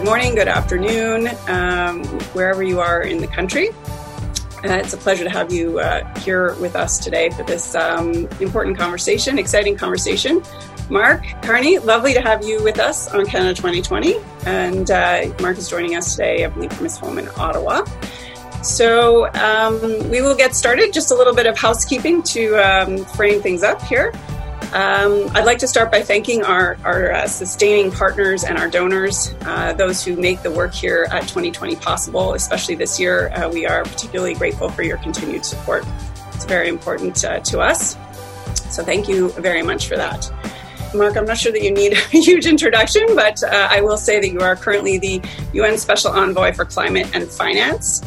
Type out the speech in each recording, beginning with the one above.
good morning, good afternoon, um, wherever you are in the country. Uh, it's a pleasure to have you uh, here with us today for this um, important conversation, exciting conversation. Mark Carney, lovely to have you with us on Canada 2020. And uh, Mark is joining us today, I believe, from his home in Ottawa. So um, we will get started. Just a little bit of housekeeping to um, frame things up here. Um, I'd like to start by thanking our, our uh, sustaining partners and our donors, uh, those who make the work here at 2020 possible, especially this year. Uh, we are particularly grateful for your continued support. It's very important uh, to us. So thank you very much for that. Mark, I'm not sure that you need a huge introduction, but uh, I will say that you are currently the UN Special Envoy for Climate and Finance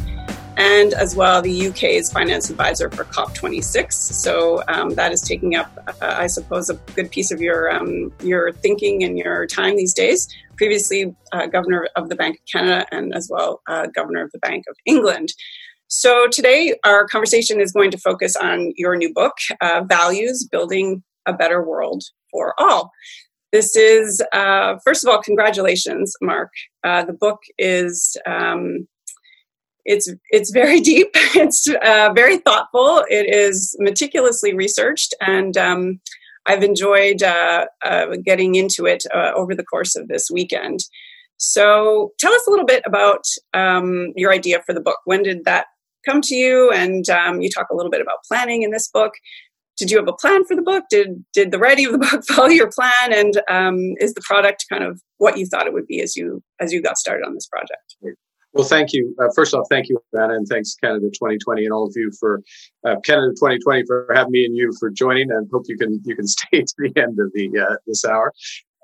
and as well the UK's finance advisor for COP26. So um, that is taking up, uh, I suppose, a good piece of your um, your thinking and your time these days. Previously, uh, governor of the Bank of Canada and as well uh, governor of the Bank of England. So today, our conversation is going to focus on your new book, uh, Values: Building a Better World for All. This is, uh, first of all, congratulations, Mark. Uh, the book is um, it's it's very deep. It's uh, very thoughtful. It is meticulously researched, and um, I've enjoyed uh, uh, getting into it uh, over the course of this weekend. So, tell us a little bit about um, your idea for the book. When did that come to you? And um, you talk a little bit about planning in this book. Did you have a plan for the book? Did did the writing of the book follow your plan? And um, is the product kind of what you thought it would be as you as you got started on this project? Well, thank you. Uh, first off, thank you, Anna, and thanks Canada 2020 and all of you for uh, Canada 2020 for having me and you for joining. And hope you can you can stay to the end of the uh, this hour.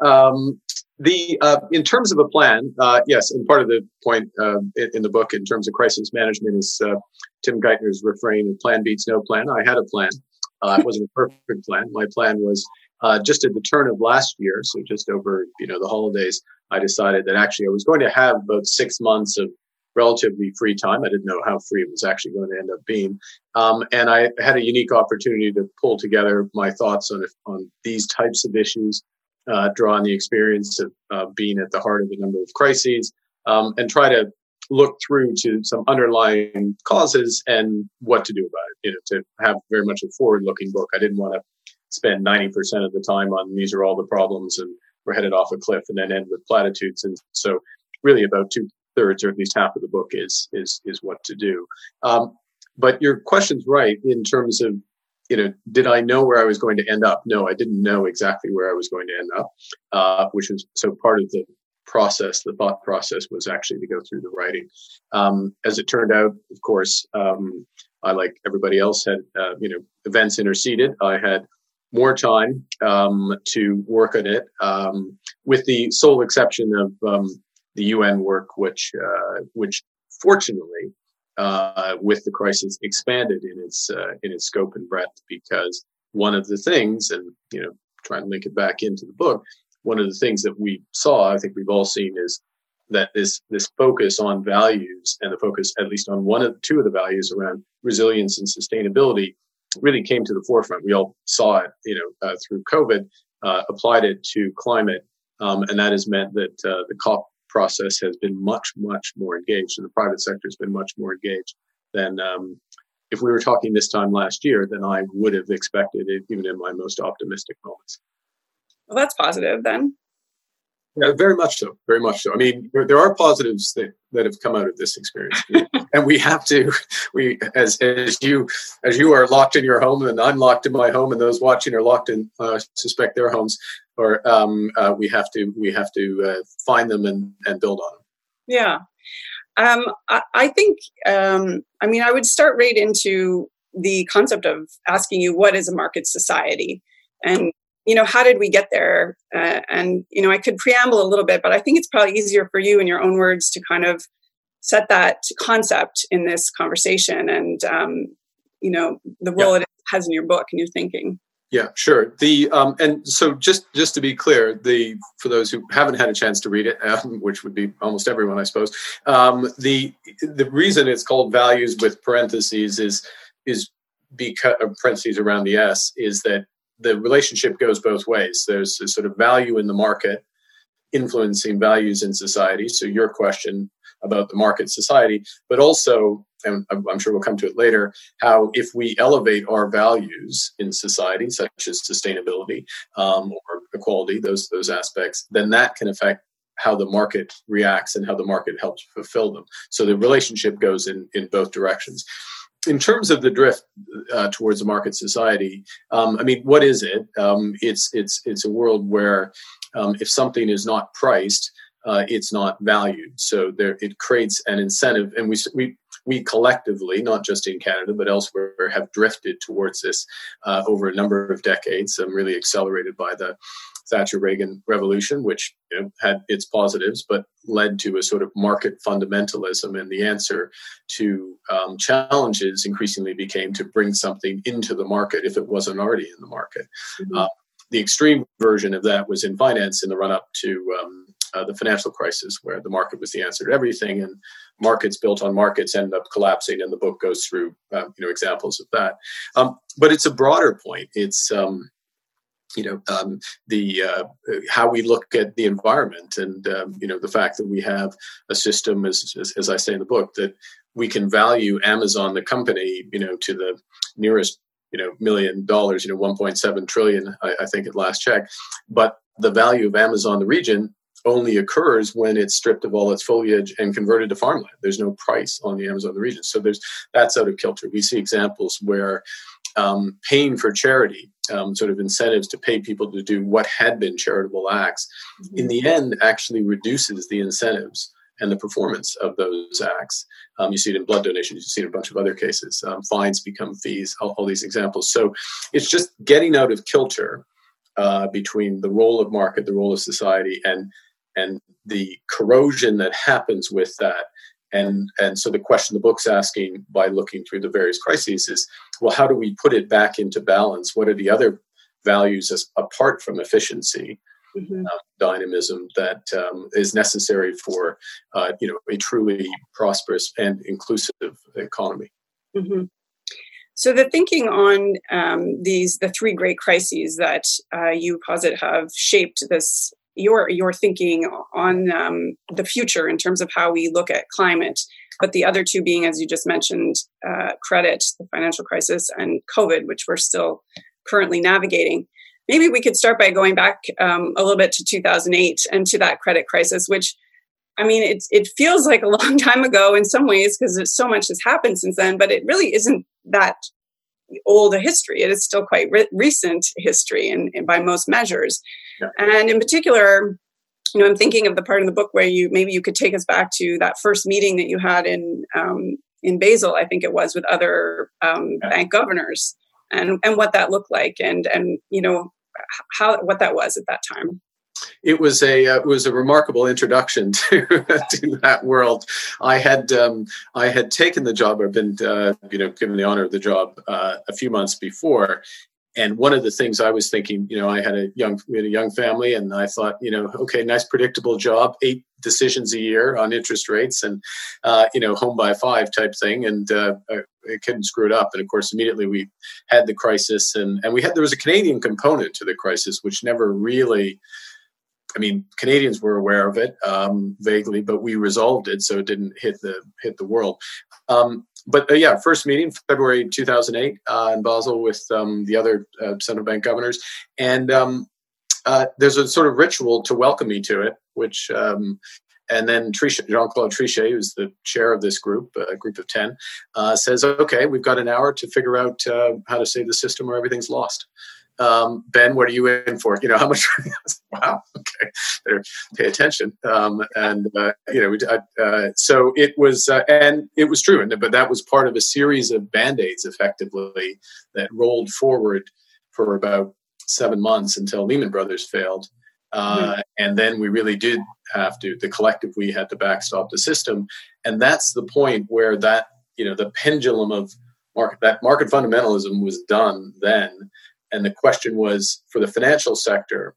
Um, the uh, in terms of a plan, uh, yes, and part of the point uh, in, the book in terms of crisis management is Tim Geithner's refrain "Plan beats no plan." I had a plan. it wasn't a perfect plan. My plan was just at the turn of last year, so just over you know the holidays. I decided that actually I was going to have about six months of relatively free time. I didn't know how free it was actually going to end up being. Um, and I had a unique opportunity to pull together my thoughts on, on these types of issues, uh, draw on the experience of uh, being at the heart of a number of crises, um, and try to look through to some underlying causes and what to do about it. You know, to have very much a forward-looking book. I didn't want to spend 90% of the time on these are all the problems and we're headed off a cliff and then end with platitudes. And so really about two thirds or at least half of the book is, is, is what to do. Um, but your question's right in terms of, you know, did I know where I was going to end up? No, I didn't know exactly where I was going to end up, uh, which was so part of the process, the thought process was actually to go through the writing. Um, as it turned out, of course, um, I, like everybody else, had, uh, you know, events interceded. I had more time um, to work on it, um, with the sole exception of um, the UN work, which uh, which fortunately, uh, with the crisis, expanded in its uh, in its scope and breadth. Because one of the things, and you know, trying to link it back into the book, one of the things that we saw, I think we've all seen, is that this this focus on values and the focus, at least on one of two of the values around resilience and sustainability, really came to the forefront. We all saw it, you know, uh, through COVID, uh, applied it to climate, um, and that has meant that uh, the COP process has been much, much more engaged, and the private sector has been much more engaged than um, if we were talking this time last year. Than I would have expected, it, even in my most optimistic moments. Well, that's positive then. Yeah, very much so. Very much so. I mean, there, there are positives that, that have come out of this experience, and we have to. We, as as you as you are locked in your home, and I'm locked in my home, and those watching are locked in, uh, suspect their homes, or um, uh, we have to we have to uh, find them and and build on them. Yeah, um, I, I, think. Um, I mean, I would start right into the concept of asking you what is a market society, and you know, how did we get there? Uh, and, you know, I could preamble a little bit, but I think it's probably easier for you in your own words to kind of set that concept in this conversation and, um, you know, the role yeah. it has in your book and your thinking. Yeah, sure. The um, and so just just to be clear, the for those who haven't had a chance to read it, um, which would be almost everyone, I suppose, um, the the reason it's called values with parentheses is is because parentheses around the S is that the relationship goes both ways. There's a sort of value in the market influencing values in society. So your question about the market society, but also, and I'm sure we'll come to it later, how if we elevate our values in society, such as sustainability um, or equality, those those aspects, then that can affect how the market reacts and how the market helps fulfill them. So the relationship goes in in both directions. In terms of the drift uh, towards a market society, um, I mean, what is it? Um, it's it's it's a world where um, if something is not priced, uh, it's not valued. So there, it creates an incentive, and we we we collectively, not just in Canada but elsewhere, have drifted towards this uh, over a number of decades. Um, really accelerated by the Thatcher Reagan revolution, which you know, had its positives, but led to a sort of market fundamentalism. And the answer to um, challenges increasingly became to bring something into the market if it wasn't already in the market. Mm-hmm. Uh, the extreme version of that was in finance in the run up to um, uh, the financial crisis, where the market was the answer to everything, and markets built on markets end up collapsing. And the book goes through uh, you know examples of that. Um, but it's a broader point. It's um, you know um, the uh, how we look at the environment, and um, you know the fact that we have a system, as, as, as I say in the book, that we can value Amazon, the company, you know, to the nearest you know million dollars, you know, 1.7 trillion, I, I think at last check, but the value of Amazon, the region, only occurs when it's stripped of all its foliage and converted to farmland. There's no price on the Amazon the region. So there's that's out of kilter. We see examples where um, paying for charity, um, sort of incentives to pay people to do what had been charitable acts, mm-hmm. in the end actually reduces the incentives and the performance of those acts. Um, you see it in blood donations, you see it in a bunch of other cases. Um, fines become fees, all, all, these examples. So it's just getting out of kilter uh, between the role of market, the role of society, and and the corrosion that happens with that. And, and so the question the book's asking by looking through the various crises is, well, how do we put it back into balance? What are the other values as, apart from efficiency, mm-hmm. uh, dynamism that um, is necessary for, uh, you know, a truly prosperous and inclusive economy? Mm-hmm. So the thinking on um, these the three great crises that uh, you posit have shaped this your your thinking on um, the future in terms of how we look at climate. But the other two being, as you just mentioned, uh, credit, the financial crisis, and COVID, which we're still currently navigating. Maybe we could start by going back um, a little bit to 2008 and to that credit crisis, which I mean, it, it feels like a long time ago in some ways because so much has happened since then, but it really isn't that old a history. It is still quite re- recent history and, by most measures. Yeah. And in particular, you know, I'm thinking of the part in the book where you maybe you could take us back to that first meeting that you had in um, in Basel, I think it was, with other um, yeah. bank governors, and and what that looked like, and and you know how what that was at that time it was a uh, it was a remarkable introduction to to that world. I had um, I had taken the job. I've been uh, you know given the honor of the job uh, a few months before, and one of the things I was thinking, you know, I had a young had a young family, and I thought, you know, okay, nice predictable job, eight decisions a year on interest rates, and uh, you know, home by five type thing, and uh, it couldn't screw it up. And of course, immediately we had the crisis, and and we had there was a Canadian component to the crisis, which never really I mean, Canadians were aware of it um, vaguely, but we resolved it, so it didn't hit the hit the world. Um, but uh, yeah, first meeting February 2008 uh, in Basel with um, the other uh, central bank governors, and um, uh, there's a sort of ritual to welcome me to it, which. Um, and then Jean-Claude Trichet, who's the chair of this group, a group of 10, uh, says, okay, we've got an hour to figure out uh, how to save the system or everything's lost um, Ben, what are you in for? You know, how much? wow, okay, Better pay attention. Um, and uh, you know, we, uh, so it was, uh, and it was true. And but that was part of a series of band aids, effectively, that rolled forward for about seven months until Lehman Brothers failed. Mm-hmm. And then we really did have to. The collective we had to backstop the system, and that's the point where that you know the pendulum of market that market fundamentalism was done then and the question was for the financial sector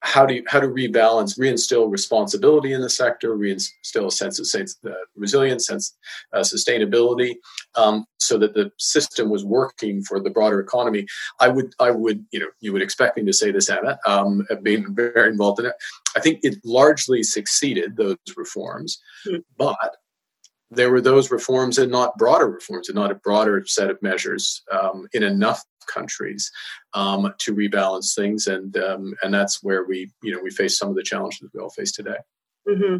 how do you, how to rebalance, reinstill responsibility in the sector, reinstill a sense of sense, uh, resilience, sense uh, sustainability, um, so that the system was working for the broader economy. I would I would you know you would expect me to say this, Anna, um, being very involved in it. I think it largely succeeded those reforms, mm-hmm. but there were those reforms and not broader reforms and not a broader set of measures um, in enough countries um, to rebalance things, and um, and that's where we you know we face some of the challenges we all face today. Mm-hmm.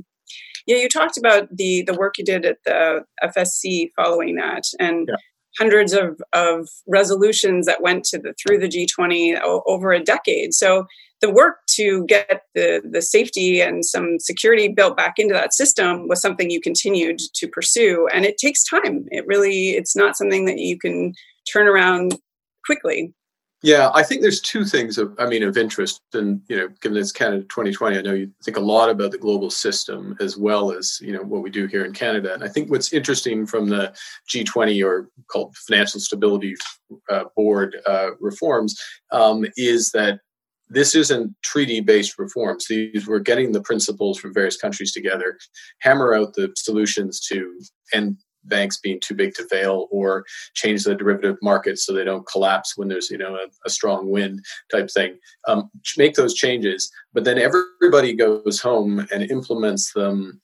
Yeah, you talked about the the work you did at the FSB following that, and yeah. hundreds of of resolutions that went to the through the G20 over a decade. So the work to get the the safety and some security built back into that system was something you continued to pursue, and it takes time. It really it's not something that you can turn around quickly. Yeah, I think there's two things of, I mean, of interest, and you know, given it's Canada 2020, I know you think a lot about the global system as well as you know what we do here in Canada. And I think what's interesting from the G20 or called Financial Stability uh, Board uh, reforms um, is that this isn't treaty-based reforms. These we're getting the principles from various countries together, hammer out the solutions to end banks being too big to fail or change the derivative markets so they don't collapse when there's you know a, a strong wind type thing. Um, make those changes but then everybody goes home and implements them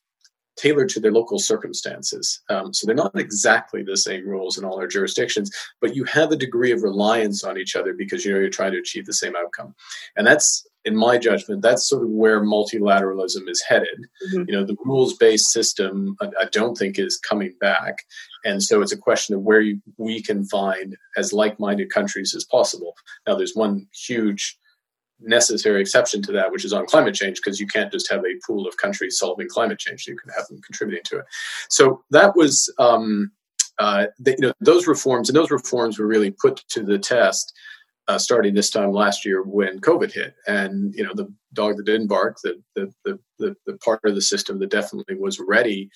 tailored to their local circumstances um, so they're not exactly the same rules in all our jurisdictions but you have a degree of reliance on each other because you know you're trying to achieve the same outcome and that's in my judgment, that's sort of where multilateralism is headed. Mm-hmm. You know, the rules based system, I, I, don't think is coming back. And so it's a question of where you, we can find as like minded countries as possible. Now, there's one huge necessary exception to that, which is on climate change, because you can't just have a pool of countries solving climate change. You can have them contributing to it. So that was, um, uh, the, you know, those reforms, and those reforms were really put to the test uh, starting this time last year when COVID hit. And you know, the dog that didn't bark, the the the the, the part of the system that definitely was ready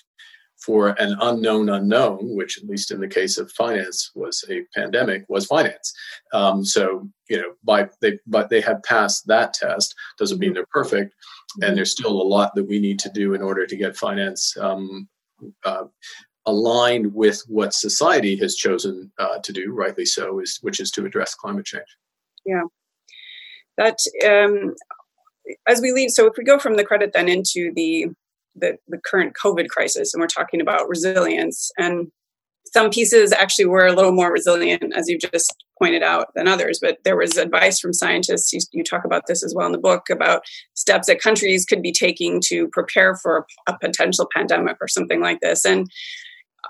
for an unknown unknown, which at least in the case of finance was a pandemic, was finance. Um, so you know, by they but they have passed that test. Doesn't mean they're perfect, and there's still a lot that we need to do in order to get finance um, uh, aligned with what society has chosen uh, to do, rightly so, is which is to address climate change. Yeah, that um, as we lead. So if we go from the credit then into the, the the current COVID crisis, and we're talking about resilience, and some pieces actually were a little more resilient, as you just pointed out, than others. But there was advice from scientists. You, you, talk about this as well in the book about steps that countries could be taking to prepare for a, a potential pandemic or something like this. And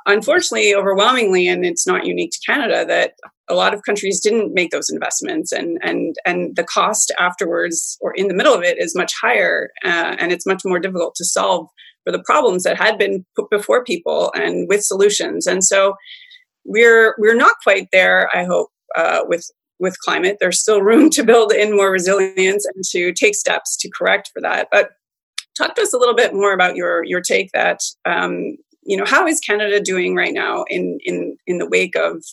unfortunately, overwhelmingly, and it's not unique to Canada, that a lot of countries didn't make those investments, and and and the cost afterwards or in the middle of it is much higher, uh, and it's much more difficult to solve for the problems that had been put before people and with solutions. And so we're we're not quite there. I hope uh, with with climate. There's still room to build in more resilience and to take steps to correct for that. But talk to us a little bit more about your your take that um, you know, how is Canada doing right now in in in the wake of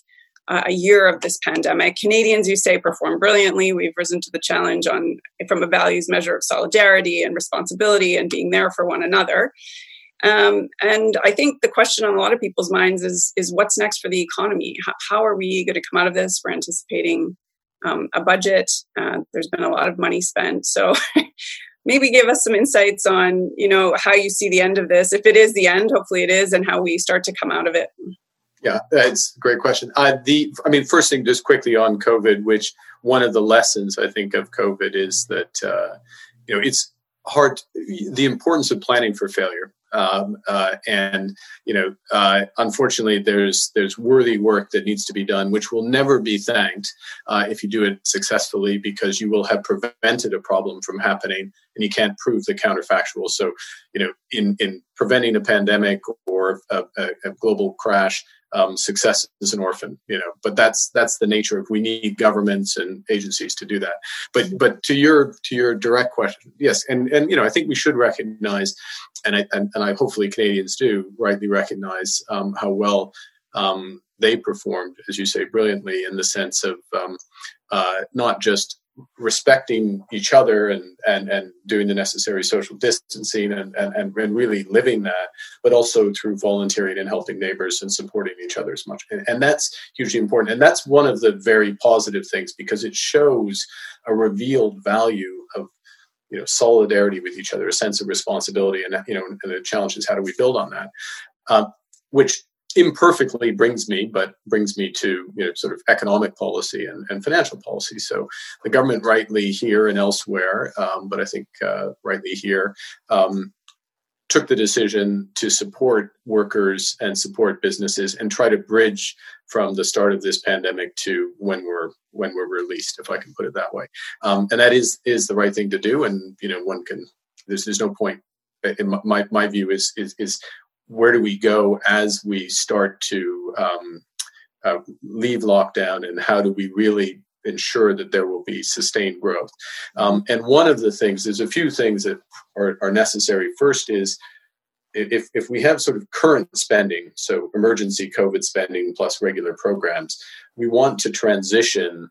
uh, a year of this pandemic? Canadians, you say, perform brilliantly. We've risen to the challenge on from a values measure of solidarity and responsibility and being there for one another. Um, and I think the question on a lot of people's minds is is what's next for the economy? How, how are we going to come out of this? We're anticipating um, a budget. Uh, there's been a lot of money spent, so maybe give us some insights on you know how you see the end of this. If it is the end hopefully it is and how we start to come out of it. Yeah that's a great question. Uh, the i mean first thing just quickly on covid which one of the lessons i think of covid is that uh, you know it's hard the importance of planning for failure um, uh, and you know, uh, unfortunately, there's there's worthy work that needs to be done, which will never be thanked uh, if you do it successfully, because you will have prevented a problem from happening, and you can't prove the counterfactual. So, you know, in in preventing a pandemic or a, a, a global crash, um, success as an orphan, you know. But that's that's the nature of we need governments and agencies to do that. But but to your to your direct question, yes, and and you know I think we should recognize, and I and, and I hopefully Canadians do rightly recognize um, how well um, they performed, as you say, brilliantly in the sense of um, uh, not just respecting each other and and and doing the necessary social distancing and and, and really living that but also through volunteering and helping neighbors and supporting each other as much. And, and that's hugely important. And that's one of the very positive things because it shows a revealed value of you know solidarity with each other a sense of responsibility and you know and the challenge is how do we build on that? Um, which imperfectly brings me, but brings me to you know, sort of economic policy and, and financial policy. So the government, rightly here and elsewhere, um, but I think uh, rightly here, um, took the decision to support workers and support businesses and try to bridge from the start of this pandemic to when we're when we're released, if I can put it that way. Um, and that is is the right thing to do. And you know, one can there's there's no point. In my my view is is is where do we go as we start to um, uh, leave lockdown and how do we really ensure that there will be sustained growth? Um, and one of the things there's a few things that are, are necessary. First is if, if we have sort of current spending so emergency covid spending plus regular programs we want to transition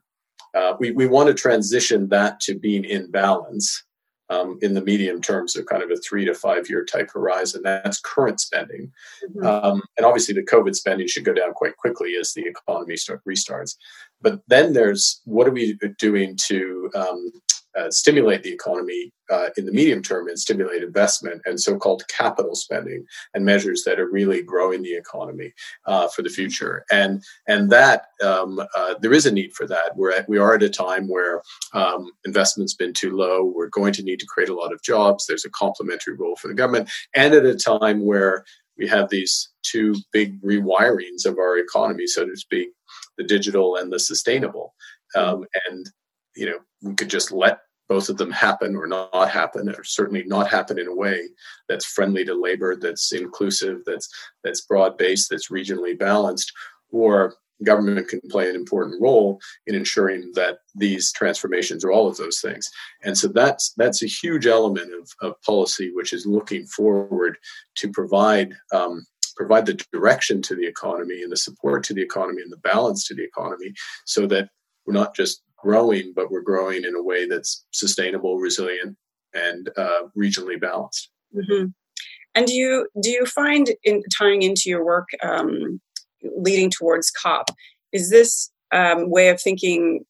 uh, we, we want to transition that to being in balance um, in the medium term, so kind of a three to five year type horizon. That's current spending. Mm-hmm. Um, and obviously, the COVID spending should go down quite quickly as the economy start, restarts. But then there's what are we doing to um, uh, stimulate the economy uh, in the medium term and stimulate investment and so-called capital spending and measures that are really growing the economy uh, for the future. And and that um, uh, there is a need for that. We're at, we are at a time where um, investment's been too low. We're going to need to create a lot of jobs. There's a complementary role for the government, and at a time where we have these two big rewirings of our economy, so to speak, the digital and the sustainable. Um, and you know, we could just let both of them happen or not happen, or certainly not happen in a way that's friendly to labor, that's inclusive, that's that's broad based, that's regionally balanced, or government can play an important role in ensuring that these transformations are all of those things. And so that's that's a huge element of, of policy which is looking forward to provide um, provide the direction to the economy and the support to the economy and the balance to the economy so that we're not just growing, but we're growing in a way that's sustainable, resilient, and uh, regionally balanced. Mm-hmm. And do you do you find in tying into your work, um, leading towards COP, is this um, way of thinking?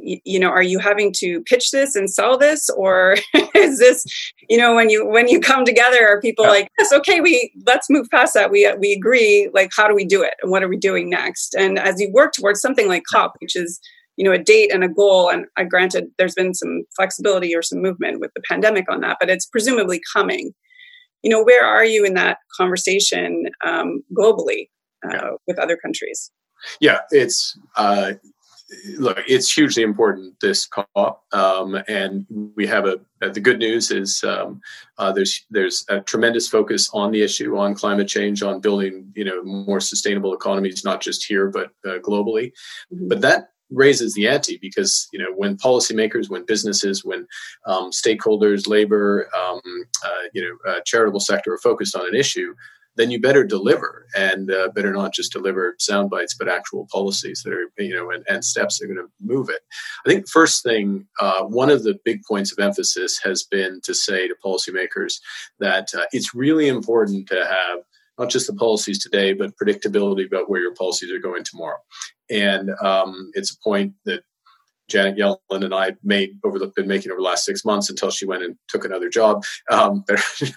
You know, are you having to pitch this and sell this, or is this, you know, when you when you come together, are people yeah. like, yes, okay, we let's move past that. We we agree. Like, how do we do it, and what are we doing next? And as you work towards something like COP, which is you know a date and a goal and i granted there's been some flexibility or some movement with the pandemic on that but it's presumably coming you know where are you in that conversation um, globally uh, yeah. with other countries yeah it's uh, look it's hugely important this cop um, and we have a uh, the good news is um, uh, there's there's a tremendous focus on the issue on climate change on building you know more sustainable economies not just here but uh, globally mm-hmm. but that raises the ante because you know when policymakers, when businesses, when um, stakeholders, labor, um, uh, you know, uh, charitable sector are focused on an issue, then you better deliver and uh, better not just deliver sound bites, but actual policies that are you know and, and steps that are going to move it. I think first thing, uh, one of the big points of emphasis has been to say to policymakers that uh, it's really important to have not just the policies today, but predictability about where your policies are going tomorrow. And um, it's a point that Janet Yellen and I made over the been making over the last six months until she went and took another job, um,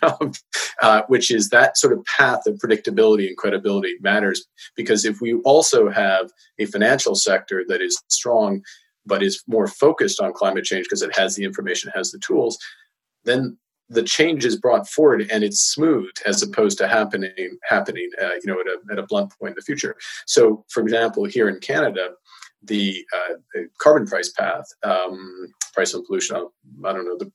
uh, which is that sort of path of predictability and credibility matters because if we also have a financial sector that is strong but is more focused on climate change because it has the information, has the tools, then the change is brought forward and it's smooth as opposed to happening happening uh, you know at a, at a blunt point in the future. So for example here in canada the, uh, the carbon price path um, price on pollution i don't know the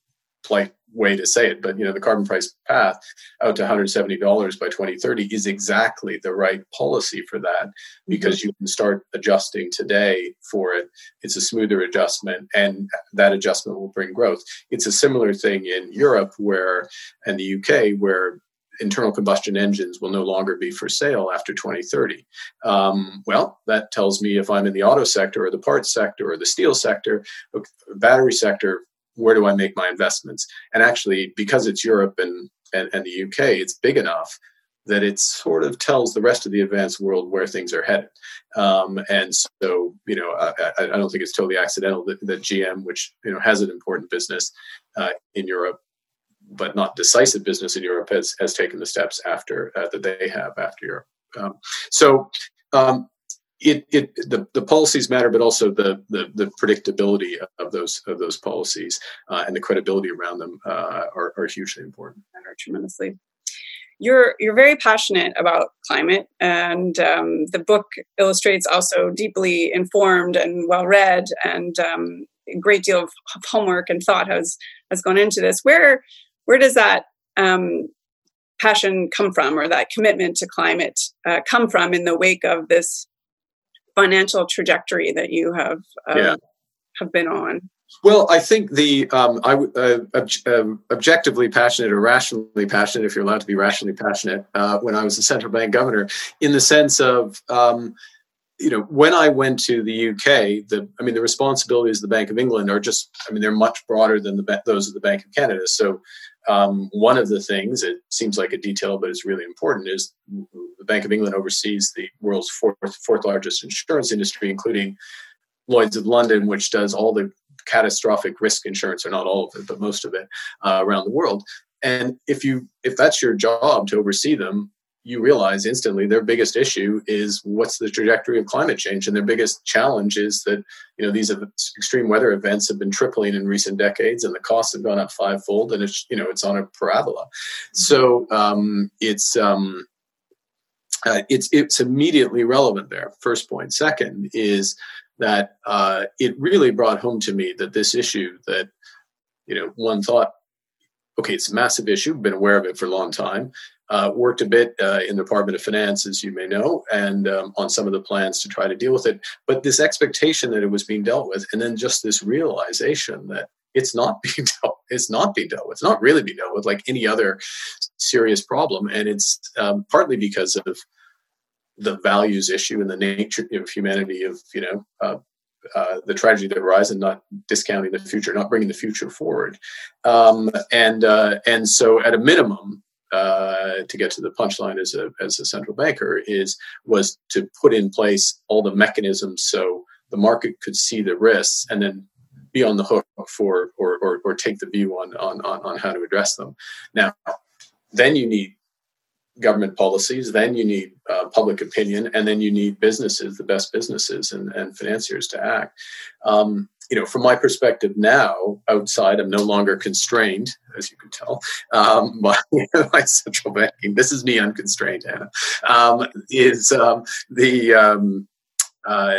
polite way to say it, but you know the carbon price path out to $170 by 2030 is exactly the right policy for that because you can start adjusting today for it. It's a smoother adjustment, and that adjustment will bring growth. It's a similar thing in Europe, where and the UK, where internal combustion engines will no longer be for sale after 2030. Um, well, that tells me if I'm in the auto sector or the parts sector or the steel sector, battery sector, where do I make my investments? And actually, because it's Europe and, and, and the UK, it's big enough that it sort of tells the rest of the advanced world where things are headed. Um, and so, you know, I, I, don't think it's totally accidental that, that, GM, which you know has an important business uh, in Europe, but not decisive business in Europe, has has taken the steps after uh, that they have after Europe. Um, so. Um, it, it the, the policies matter, but also the, the, the predictability of those of those policies uh, and the credibility around them uh, are, are hugely important. Matter tremendously you're you're very passionate about climate, and um, the book illustrates also deeply informed and well read, and um, a great deal of homework and thought has has gone into this. Where where does that um, passion come from, or that commitment to climate uh, come from in the wake of this financial trajectory that you have um, yeah. have been on? Well, I think the um, I uh, ob- uh, objectively passionate or rationally passionate, if you're allowed to be rationally passionate, uh, when I was a central bank governor, in the sense of um, you know when I went to the UK, the I mean the responsibilities of the Bank of England are just I mean they're much broader than the those of the Bank of Canada. So um, one of the things it seems like a detail, but it's really important is the Bank of England oversees the world's fourth fourth largest insurance industry, including Lloyd's of London, which does all the catastrophic risk insurance, or not all of it, but most of it uh, around the world. And if you if that's your job to oversee them, you realize instantly their biggest issue is what's the trajectory of climate change, and their biggest challenge is that you know these extreme weather events have been tripling in recent decades, and the costs have gone up fivefold, and it's you know it's on a parabola. So um, it's um, uh, it's it's immediately relevant there. First. Second is that uh, it really brought home to me that this issue that you know one thought okay it's a massive issue been aware of it for a long time uh, worked a bit uh, in the department of finance as you may know and um, on some of the plans to try to deal with it. But this expectation that it was being dealt with and then just this realization that it's not being dealt it's not being dealt with it's not really being dealt with like any other serious problem. And it's um, partly because of the values issue and the nature of humanity of you know uh, uh, the tragedy that arises not discounting the future, not bringing the future forward, um, and uh, and so at a minimum, uh, to get to the punchline as a as a central banker is was to put in place all the mechanisms so the market could see the risks and then be on the hook for or or, or take the view on, on on on how to address them. Now, then you need government policies, then you need uh, public opinion, and then you need businesses, the best businesses and, and financiers to act. Um, you know, from my perspective now, outside, I'm no longer constrained, as you can tell, um, by, by central banking. This is me unconstrained, Anna. Um, is um, the um, uh,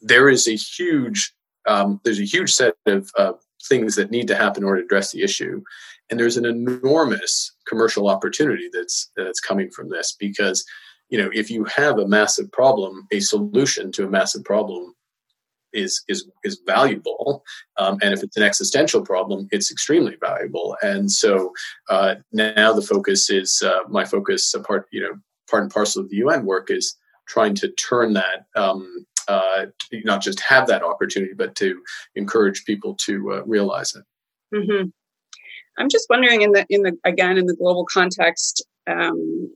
there is a huge um, there's a huge set of uh, things that need to happen in order to address the issue, and there's an enormous commercial opportunity that's that's coming from this because you know if you have a massive problem a solution to a massive problem is is is valuable. Um, and if it's an existential problem it's extremely valuable. And so uh, now the focus is uh, my focus apart you know part and parcel of the un work is trying to turn that um, uh, not just have that opportunity but to encourage people to uh, realize it. Mm-hmm. I'm just wondering in the in the again in the global context, um,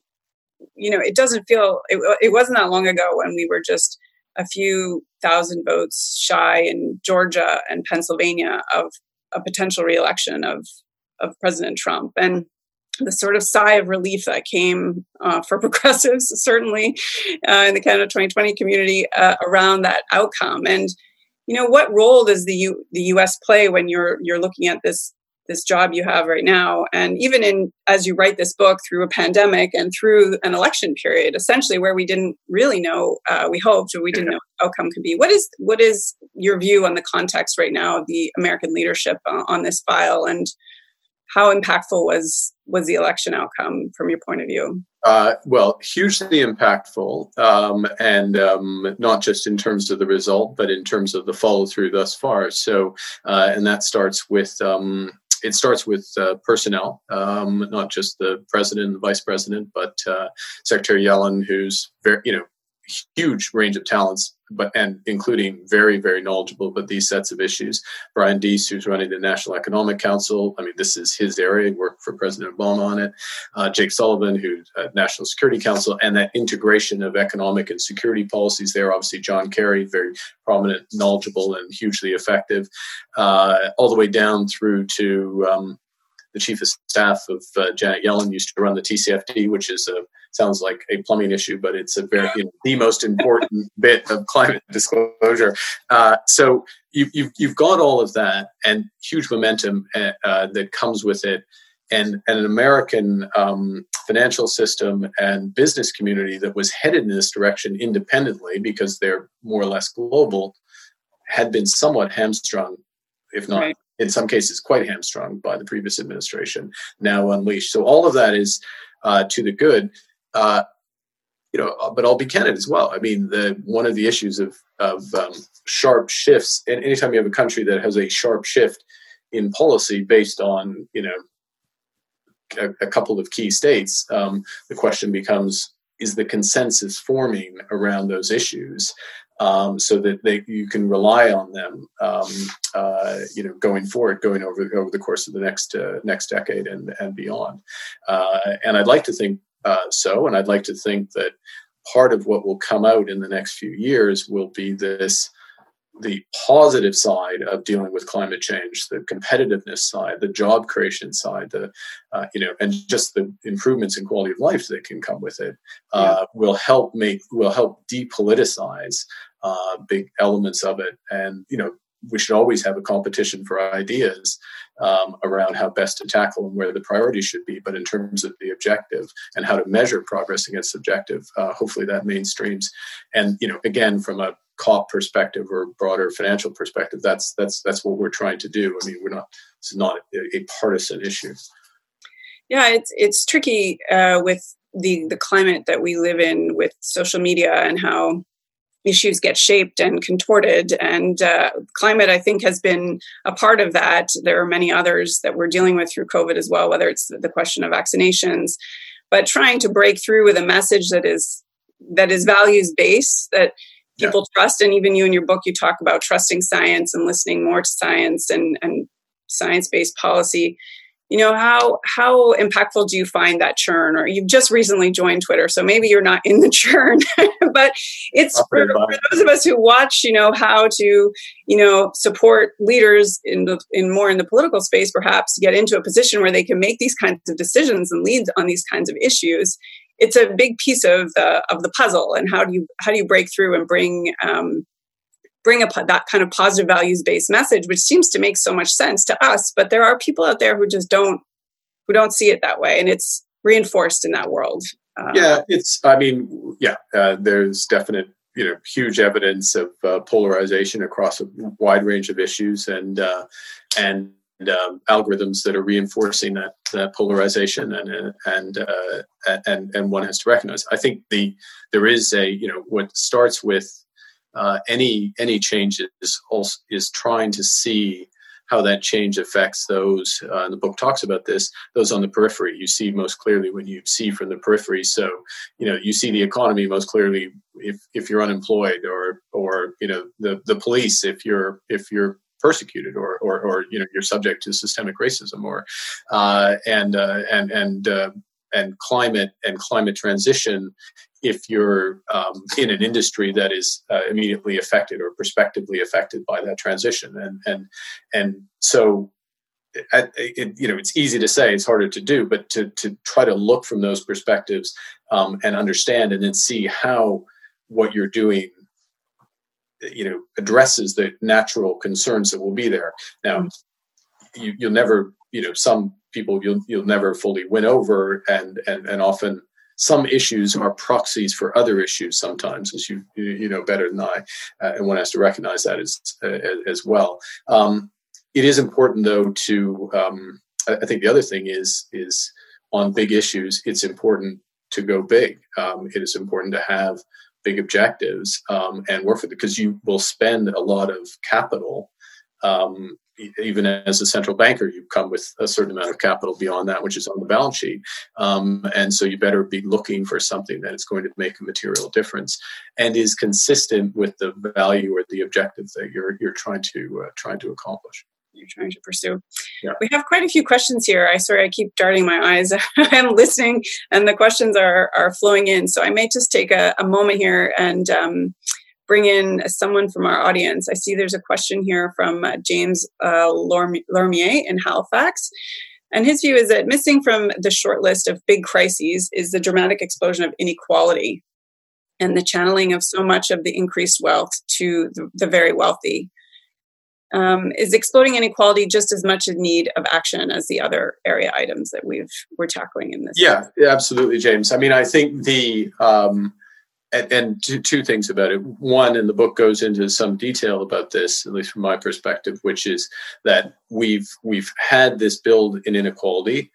you know, it doesn't feel it, it wasn't that long ago when we were just a few thousand votes shy in Georgia and Pennsylvania of a potential reelection of of President Trump and the sort of sigh of relief that came uh, for progressives, certainly uh, in the Canada 2020 community, uh, around that outcome. And you know, what role does the U- the U.S. play when you're you're looking at this this job you have right now. And even in as you write this book through a pandemic and through an election period essentially where we didn't really know uh, we hoped or we didn't know what outcome could be. What is what is your view on the context right now of the american leadership uh, on this file? And how impactful was was the election outcome from your point of view? Uh, well, hugely impactful, um, and um, not just in terms of the result, but in terms of the follow through thus far. So, uh, and that starts with um, it starts with uh, personnel, um, not just the president and the vice president, but uh, Secretary Yellen, who's very, you know, huge range of talents, but and including very, very knowledgeable about these sets of issues. Brian Deese, who's running the National Economic Council, I mean, this is his area. Worked for President Obama on it. Uh, Jake Sullivan, who's uh, National Security Council, and that integration of economic and security policies there. Obviously, John Kerry, very prominent, knowledgeable, and hugely effective, uh, all the way down through to um, the chief of staff of uh, Janet Yellen used to run the TCFD, which is a sounds like a plumbing issue, but it's a very you know, the most important bit of climate disclosure. Uh, so you, you've, you've got all of that and huge momentum uh, uh, that comes with it, and, and an American um, financial system and business community that was headed in this direction independently because they're more or less global had been somewhat hamstrung, if not. Right. In some cases, quite hamstrung by the previous administration, now unleashed. So, all of that is uh, to the good uh, you know, but I'll be candid as well. I mean, the one of the issues of of um, sharp shifts, and anytime you have a country that has a sharp shift in policy based on you know a, a couple of key states, um, the question becomes: Is the consensus forming around those issues? Um, so that they you can rely on them, um, uh, you know, going forward, going over over the course of the next uh, next decade and and beyond. Uh, and I'd like to think uh, so. And I'd like to think that part of what will come out in the next few years will be this the positive side of dealing with climate change, the competitiveness side, the job creation side, the uh, you know, and just the improvements in quality of life that can come with it uh, yeah. will help make will help depoliticize uh, big elements of it, and you know, we should always have a competition for ideas um, around how best to tackle and where the priorities should be. But in terms of the objective and how to measure progress against objective, uh, hopefully that mainstreams. And you know, again, from a COP perspective or broader financial perspective, that's that's that's what we're trying to do. I mean, we're not. It's not a, a partisan issue. Yeah, it's it's tricky uh, with the the climate that we live in with social media and how issues get shaped and contorted. And uh, climate, I think, has been a part of that. There are many others that we're dealing with through COVID as well, whether it's the question of vaccinations, but trying to break through with a message that is that is values based that people yeah. trust. And even you in your book, you talk about trusting science and listening more to science and, and science based policy you know how how impactful do you find that churn? Or you've just recently joined twitter so maybe you're not in the churn but it's for, for, those of us who watch you know how to you know support leaders in the in more in the political space perhaps get into a position where they can make these kinds of decisions and lead on these kinds of issues it's a big piece of the of the puzzle. And how do you how do you break through and bring um, bring up that kind of positive values based message which seems to make so much sense to us but there are people out there who just don't who don't see it that way and it's reinforced in that world uh, yeah it's i mean yeah uh, there's definite you know huge evidence of uh, polarization across a wide range of issues and uh, and um, algorithms that are reinforcing that, that polarization and and uh, and and one has to recognize. I think the there is a you know what starts with uh, any any change is is trying to see how that change affects those. Uh, and the book talks about this. Those on the periphery, you see most clearly when you see from the periphery. So you know you see the economy most clearly if if you're unemployed, or or you know the the police if you're if you're persecuted or, or, or you know you're subject to systemic racism or uh, and uh, and and uh, and climate and climate transition if you're um, in an industry that is uh, immediately affected or prospectively affected by that transition. And and and so it, it, you know it's easy to say it's harder to do but to to try to look from those perspectives um, and understand and then see how what you're doing you know addresses the natural concerns that will be there. Now you, you'll never you know some people you'll you'll never fully win over and and and often some issues are proxies for other issues sometimes, as you you know better than I, uh, and one has to recognize that as uh, as well. Um, it is important though to um, I think the other thing is is on big issues, it's important to go big. Um, it is important to have big objectives um, and work for it because you will spend a lot of capital um, even as a central banker, you come with a certain amount of capital beyond that, which is on the balance sheet. Um, and so you better be looking for something that is going to make a material difference and is consistent with the value or the objective that you're you're trying to uh, trying to accomplish you're trying to pursue. Yeah. We have quite a few questions here. I sorry I keep darting my eyes. I'm listening, and the questions are are flowing in. So I may just take a, a moment here and um, bring in someone from our audience. I see there's a question here from uh, James uh, Lormier in Halifax. And his view is that missing from the short list of big crises is the dramatic explosion of inequality and the channeling of so much of the increased wealth to the, the very wealthy. Um, is exploding inequality just as much in need of action as the other area items that we've we're tackling in this? Yeah, absolutely, James. I mean, I think the um, and, and two, two, things about it. One, and the book goes into some detail about this, at least from my perspective, which is that we've we've had this build in inequality.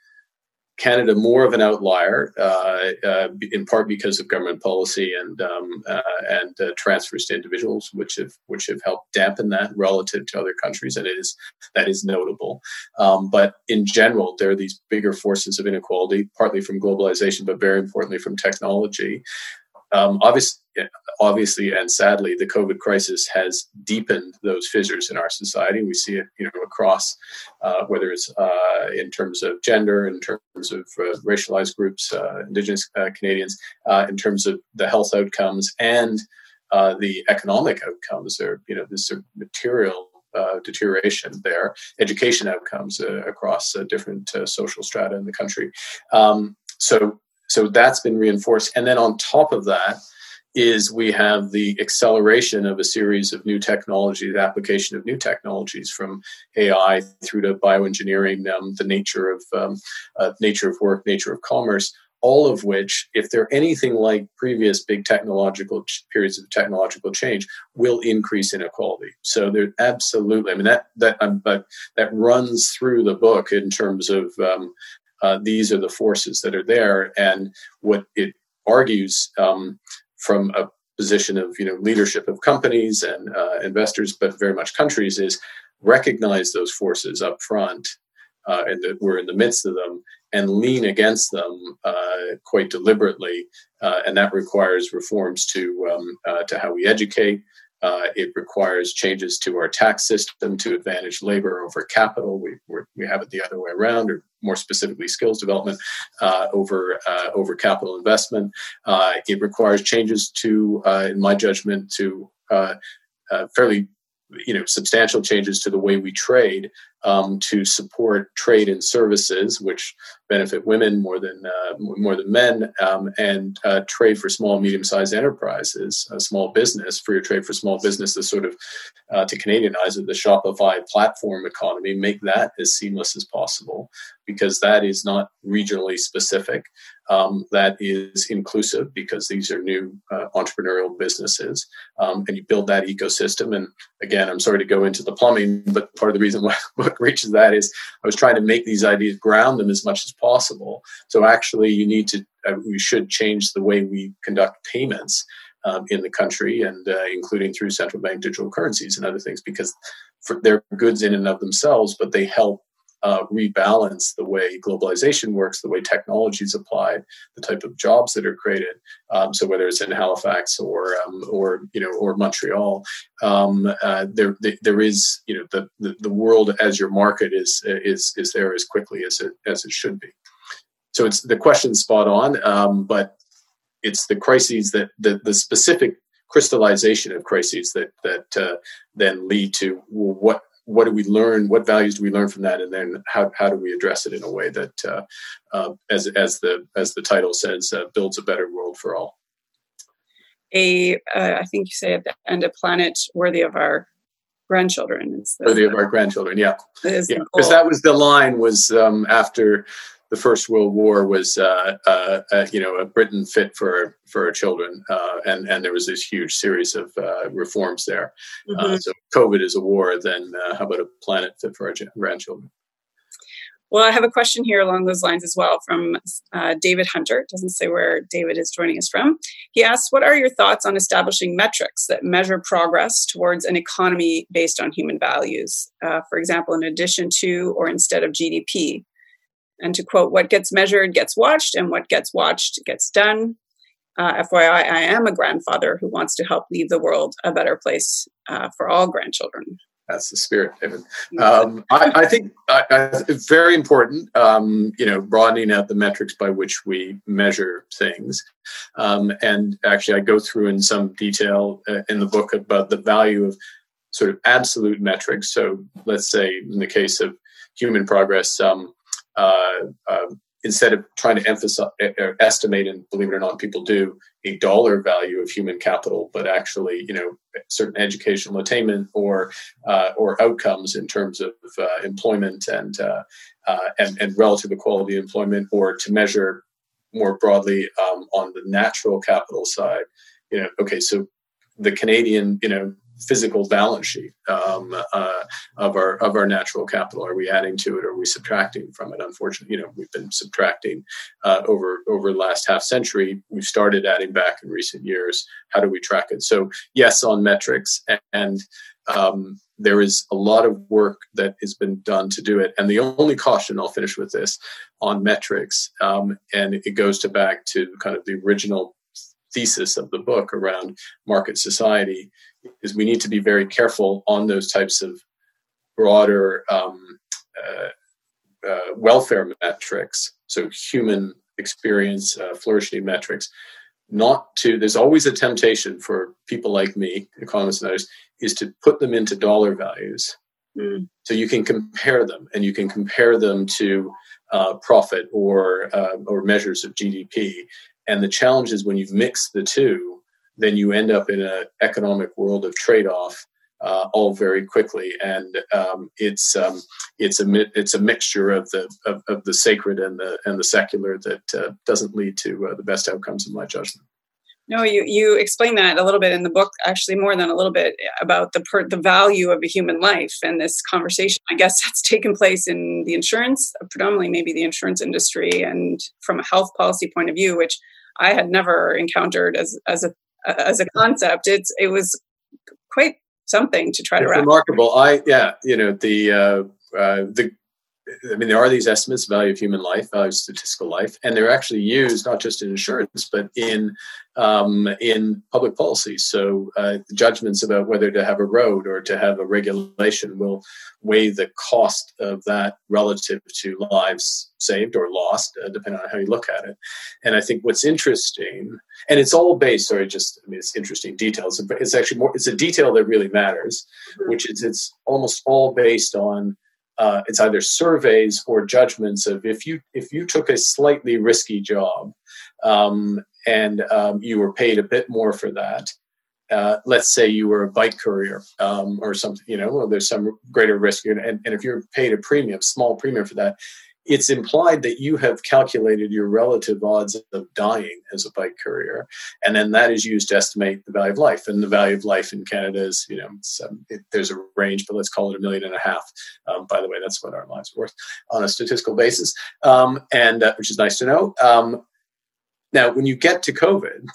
Canada more of an outlier, uh, uh, in part because of government policy and um, uh, and uh, transfers to individuals, which have which have helped dampen that relative to other countries, and it is that is notable. Um, but in general, there are these bigger forces of inequality, partly from globalization, but very importantly from technology, um, obviously, obviously, and sadly, the COVID crisis has deepened those fissures in our society. We see it, you know, across uh, whether it's uh, in terms of gender, in terms of uh, racialized groups, uh, Indigenous uh, Canadians, uh, in terms of the health outcomes and the economic outcomes. There, you know, this sort of material uh, deterioration there, education outcomes uh, across uh, different social strata in the country. Um, so so that's been reinforced. And then on top of that is we have the acceleration of a series of new technologies, application of new technologies from AI through to bioengineering, um, the nature of um, uh, nature of work, nature of commerce. All of which, if they're anything like previous big technological ch- periods of technological change, will increase inequality. So they're absolutely. I mean that that um, that runs through the book in terms of um, uh, these are the forces that are there. And what it argues um, from a position of you know leadership of companies and uh, investors, but very much countries, is recognize those forces up front, uh, and that we're in the midst of them, and lean against them uh, quite deliberately. Uh, and that requires reforms to um, uh, to how we educate, uh, it requires changes to our tax system to advantage labor over capital. We, we have it the other way around, or more specifically, skills development uh, over uh, over capital investment. Uh, it requires changes to, uh, in my judgment, to uh, fairly you know substantial changes to the way we trade um, to support trade and services, which benefit women more than uh, more than men, um, and uh, trade for small and medium sized enterprises, a small business, free trade for small business businesses, sort of uh, to Canadianize it, the Shopify platform economy, make that as seamless as possible because that is not regionally specific. Um, that is inclusive because these are new uh, entrepreneurial businesses, um, and you build that ecosystem. And again, I'm sorry to go into the plumbing, but part of the reason why reaches that is I was trying to make these ideas ground them as much as possible. So actually, you need to uh, we should change the way we conduct payments. Um, in the country and uh, including through central bank digital currencies and other things because for, they're goods in and of themselves but they help uh, rebalance the way globalization works, the way technology is applied, the type of jobs that are created. Um, so whether it's in Halifax or um, or you know or Montreal, um, uh, there there is you know the, the, the world as your market is is is there as quickly as it as it should be. So it's the question spot on, um, but it's the crises that the, the specific crystallization of crises that that uh, then lead to well, what what do we learn? What values do we learn from that? And then how, how do we address it in a way that, uh, uh, as, as, the, as the title says, uh, builds a better world for all? A, uh, I think you say at the end, a planet worthy of our grandchildren. worthy of our grandchildren, yeah. Because yeah. that was the line was um, after the First World War was, uh, uh, uh, you know, a Britain fit for for our children, uh, and and there was this huge series of uh, reforms there. Uh, mm-hmm. so COVID is a war. Then how about a planet fit for our grandchildren? Well, I have a question here along those lines as well from uh, David Hunter. It doesn't say where David is joining us from. He asks, What are your thoughts on establishing metrics that measure progress towards an economy based on human values? Uh, for example, in addition to or instead of GDP. And to quote, What gets measured gets watched, and what gets watched gets done. Uh, FYI, I am a grandfather who wants to help leave the world a better place uh, for all grandchildren. That's the spirit, David. Um, I, I, think uh, it's very important, um, you know, broadening out the metrics by which we measure things. Um, and actually, I go through in some detail uh, in the book about the value of sort of absolute metrics. So, let's say in the case of human progress, um, uh, uh, instead of trying to emphasize or estimate and believe it or not people do a dollar value of human capital but actually you know certain educational attainment or uh, or outcomes in terms of uh, employment and, uh, uh and and relative equality employment or to measure more broadly um, on the natural capital side. You know okay so the canadian you know physical balance sheet um, uh, of our of our natural capital? Are we adding to it, or are we subtracting from it? Unfortunately, you know, we've been subtracting uh, over over the last half century. We've started adding back in recent years. How do we track it? So, yes, on metrics, and um, there is a lot of work that has been done to do it. And the only caution, I'll finish with this, on metrics, um, and it goes to back to kind of the original thesis of the book around market society is we need to be very careful on those types of broader um, uh, uh, welfare metrics, so human experience, uh, flourishing metrics. Not to, there's always a temptation for people like me, economists and others, is to put them into dollar values. Mm. So you can compare them and you can compare them to uh, profit or, uh, or measures of GDP. And the challenge is when you've mixed the two, then you end up in an economic world of trade-off uh, all very quickly, and um, it's um, it's a it's a mixture of the of, of, the sacred and the and the secular that uh, doesn't lead to uh, the best outcomes in my judgment. No, you you explain that a little bit in the book, actually more than a little bit about the per, the value of a human life and this conversation. I guess that's taken place in the insurance, predominantly maybe the insurance industry, and from a health policy point of view, which I had never encountered as as a as a concept. It's it was quite something to try it's to wrap. Remarkable. I yeah, you know the uh, uh, the I mean, there are these estimates, value of human life, value of statistical life, and they're actually used not just in insurance, but in um, in public policy. So uh, judgments about whether to have a road or to have a regulation will weigh the cost of that relative to lives saved or lost, uh, depending on how you look at it. And I think what's interesting, and it's all based, sorry, just I mean, it's interesting details. But it's actually more, it's a detail that really matters, mm-hmm. which is it's almost all based on uh, it's either surveys or judgments of if you if you took a slightly risky job um, and um, you were paid a bit more for that. Uh, let's say you were a bike courier um, or something, you know, well, there's some greater risk, and, and if you're paid a premium, small premium for that, it's implied that you have calculated your relative odds of dying as a bike courier, and then that is used to estimate the value of life. And the value of life in Canada is, you know, it, there's a range, but let's call it a million and a half. Um, by the way, that's what our lives are worth on a statistical basis, um, and uh, which is nice to know. Um, now, when you get to COVID,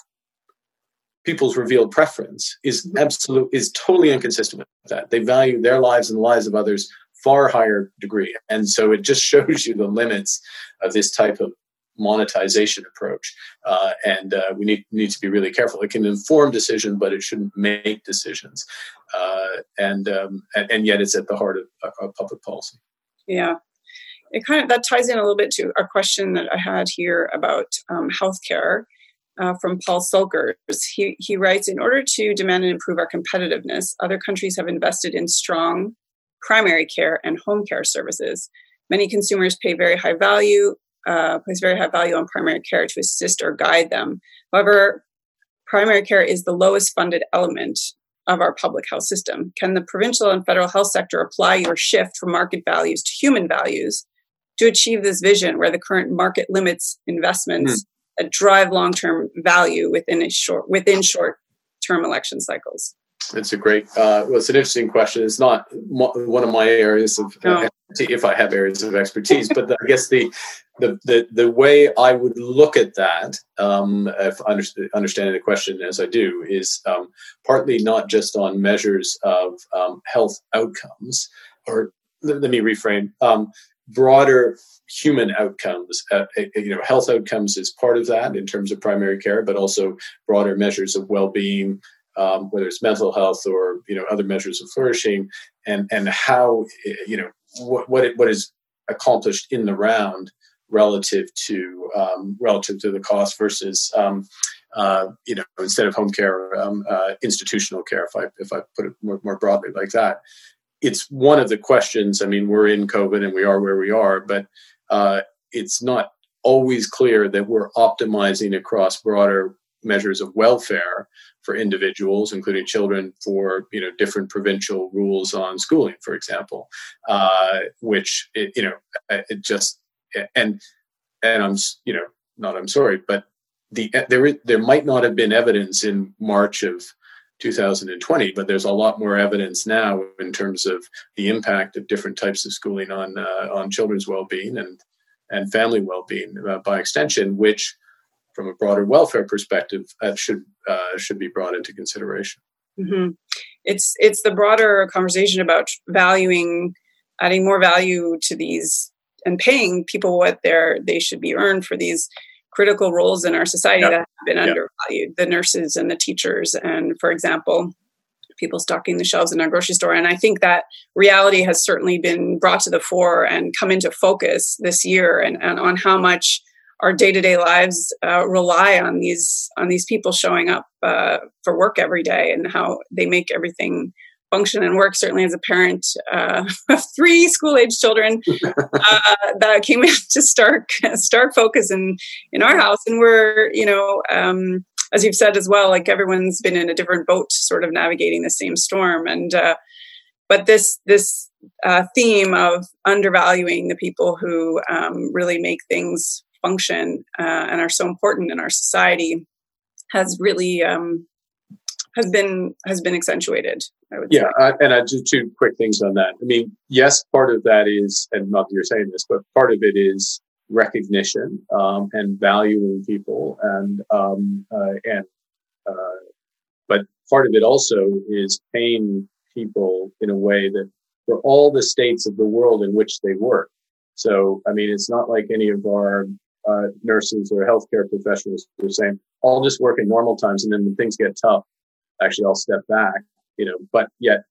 people's revealed preference is absolute is totally inconsistent with that. They value their lives and the lives of others far higher degree. And so it just shows you the limits of this type of monetization approach. Uh, and uh, we need, need to be really careful. It can inform decision, but it shouldn't make decisions. Uh, and, um, and, and yet it's at the heart of, of public policy. Yeah. It kind of that ties in a little bit to a question that I had here about um, healthcare. Uh, from Paul Sulkers. He, he writes In order to demand and improve our competitiveness, other countries have invested in strong primary care and home care services. Many consumers pay very high value, uh, place very high value on primary care to assist or guide them. However, primary care is the lowest funded element of our public health system. Can the provincial and federal health sector apply your shift from market values to human values to achieve this vision where the current market limits investments mm. that drive long-term value within a short within short-term election cycles? It's a great, uh, well, it's an interesting question. It's not one of my areas of no. if I have areas of expertise. but I guess the, the the the way I would look at that, um, if understanding the question as I do, is um, partly not just on measures of um, health outcomes, or let, let me reframe, um, broader human outcomes. Uh, uh, you know, health outcomes is part of that in terms of primary care, but also broader measures of well-being, um, whether it's mental health or you know other measures of flourishing, and and how you know what what, it, what is accomplished in the round relative to um, relative to the cost versus um, uh, you know instead of home care um, uh, institutional care if I if I put it more, more broadly like that. It's one of the questions. I mean we're in COVID and we are where we are but uh, it's not always clear that we're optimizing across broader measures of welfare for individuals, including children, for you know different provincial rules on schooling, for example, uh, which it, you know it just and and I'm you know not I'm sorry, but the there there might not have been evidence in March of 2020, but there's a lot more evidence now in terms of the impact of different types of schooling on uh, on children's well-being and and family well-being uh, by extension, which from a broader welfare perspective uh, should uh, should be brought into consideration. Mm-hmm. It's it's the broader conversation about valuing, adding more value to these and paying people what they're they should be earned for these critical roles in our society yep. that have been yep. undervalued the nurses and the teachers and for example people stocking the shelves in our grocery store and i think that reality has certainly been brought to the fore and come into focus this year and, and on how much our day-to-day lives uh, rely on these on these people showing up uh, for work every day and how they make everything function and work. Certainly as a parent uh, of three school-age children uh, that came into stark stark focus in in our house. And we're you know um, as you've said as well like everyone's been in a different boat sort of navigating the same storm. And uh, but this this uh, theme of undervaluing the people who um, really make things function uh, and are so important in our society has really um, has been has been accentuated. I would yeah, I, and I do two quick things on that. I mean, yes, part of that is, and not that you're saying this, but part of it is recognition um, and valuing people, and um, uh, and uh, but part of it also is paying people in a way that for all the states of the world in which they work. So, I mean, it's not like any of our uh, nurses or healthcare professionals are saying, I'll just work in normal times. And then when things get tough, actually I'll step back, you know, but yet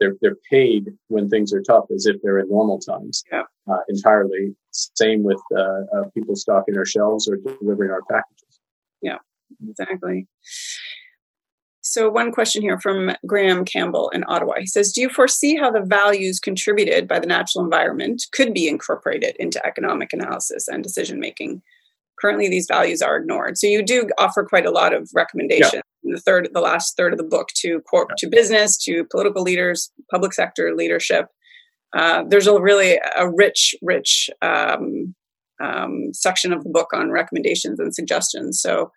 they're, they're paid when things are tough as if they're in normal times yeah. uh, entirely. Same with uh, uh, people stocking our shelves or delivering our packages. Yeah, exactly. So, one question here from Graham Campbell in Ottawa. He says, Do you foresee how the values contributed by the natural environment could be incorporated into economic analysis and decision making? Currently, these values are ignored. So, you do offer quite a lot of recommendations yeah. in the third, the last third of the book to corp, yeah. to business, to political leaders, public sector leadership. Uh, there's a really a rich, rich um, um, section of the book on recommendations and suggestions. So,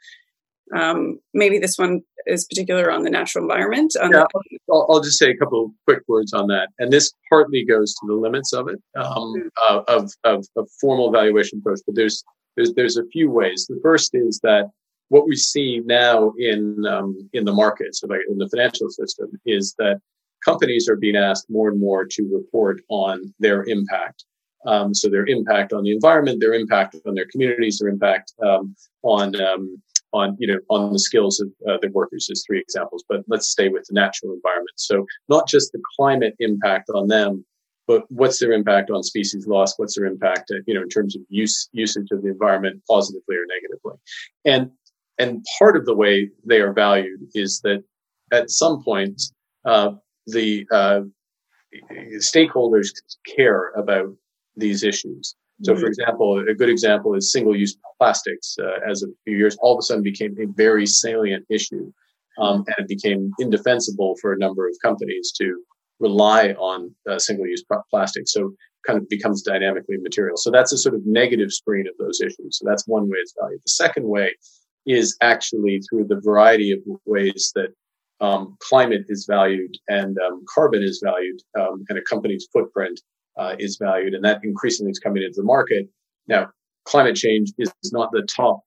um, maybe this one is particular on the natural environment. yeah, the- I'll, I'll, just say a couple of quick words on that. And this partly goes to the limits of it, um, mm-hmm. uh, of, of, of formal evaluation approach. But there's, there's, there's a few ways. The first is that what we see now in, um, in the markets, so like in the financial system, is that companies are being asked more and more to report on their impact. Um, so their impact on the environment, their impact on their communities, their impact um, on um, on you know on the skills of uh, the workers as three examples but let's stay with the natural environment. So not just the climate impact on them but what's their impact on species loss? What's their impact uh, you know in terms of use usage of the environment positively or negatively? And and part of the way they are valued is that at some point uh, the uh, stakeholders care about these issues so, for mm-hmm. example, a good example is single-use plastics. Uh, as a few years, all of a sudden became a very salient issue, um, and it became indefensible for a number of companies to rely on uh, single-use plastics. So, kind of becomes dynamically material. So that's a sort of negative screen of those issues. So that's one way it's valued. The second way is actually through the variety of ways that um, climate is valued and um, carbon is valued, um, and a company's footprint uh, is valued, and that increasingly is coming into the market. Now, climate change is not the top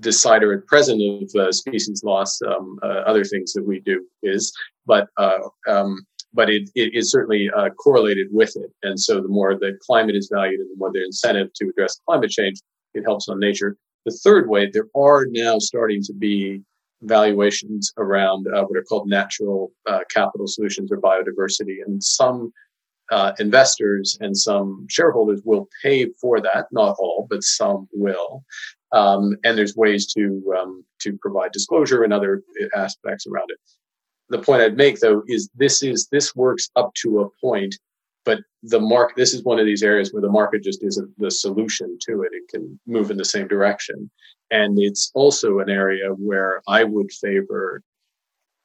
decider at present of uh, species loss. Um, uh, other things that we do is, but uh, um, but it, it is certainly uh, correlated with it. And so, the more the climate is valued, and the more the incentive to address climate change, it helps on nature. The third way, there are now starting to be valuations around uh, what are called natural uh, capital solutions or biodiversity, and some uh, investors and some shareholders will pay for that. Not all, but some will. Um, and there's ways to um, to provide disclosure and other aspects around it. The point I'd make though is this is this works up to a point, but the market. This is one of these areas where the market just isn't the solution to it. It can move in the same direction, and it's also an area where I would favor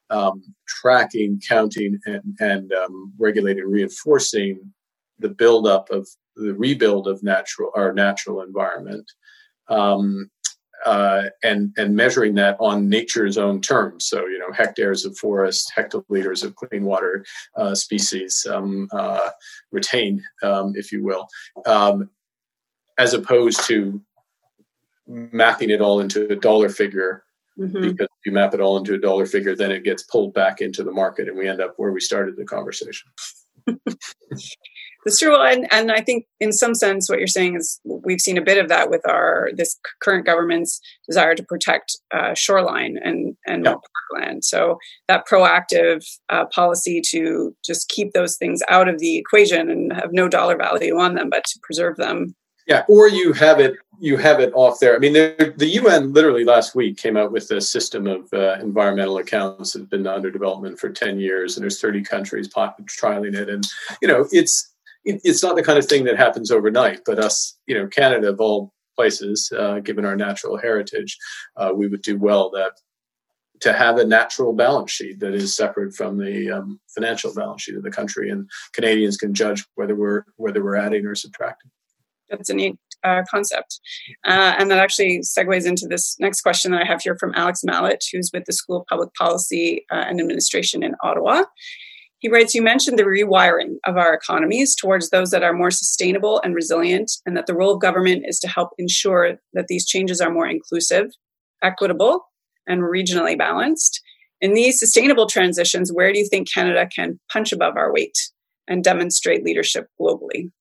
um, tracking, counting, and, and um, regulating, reinforcing the buildup of the rebuild of natural our natural environment, um, uh, and and measuring that on nature's own terms. So you know, hectares of forest, hectoliters of clean water uh, species um, uh, retained, um, if you will, um, as opposed to mapping it all into a dollar figure Mm-hmm. Because if you map it all into a dollar figure, then it gets pulled back into the market and we end up where we started the conversation. That's true, and and I think in some sense what you're saying is we've seen a bit of that with our this current government's desire to protect uh, shoreline and and yeah. parkland. So that proactive uh, policy to just keep those things out of the equation and have no dollar value on them, but to preserve them yeah, or you have it you have it off there. I mean, the, UN literally last week came out with a system of uh, environmental accounts that's been under development for ten years, and there's 30 countries trialing it, and you know, it's it, it's not the kind of thing that happens overnight. But us, you know, Canada of all places, uh, given our natural heritage, uh, we would do well that to have a natural balance sheet that is separate from the um, financial balance sheet of the country, and Canadians can judge whether we're whether we're adding or subtracting that's a neat uh, concept. Uh, and that actually segues into this next question that I have here from Alex Mallet, who's with the School of Public Policy uh, and Administration in Ottawa. He writes, You mentioned the rewiring of our economies towards those that are more sustainable and resilient, and that the role of government is to help ensure that these changes are more inclusive, equitable, and regionally balanced. In these sustainable transitions, where do you think Canada can punch above our weight and demonstrate leadership globally?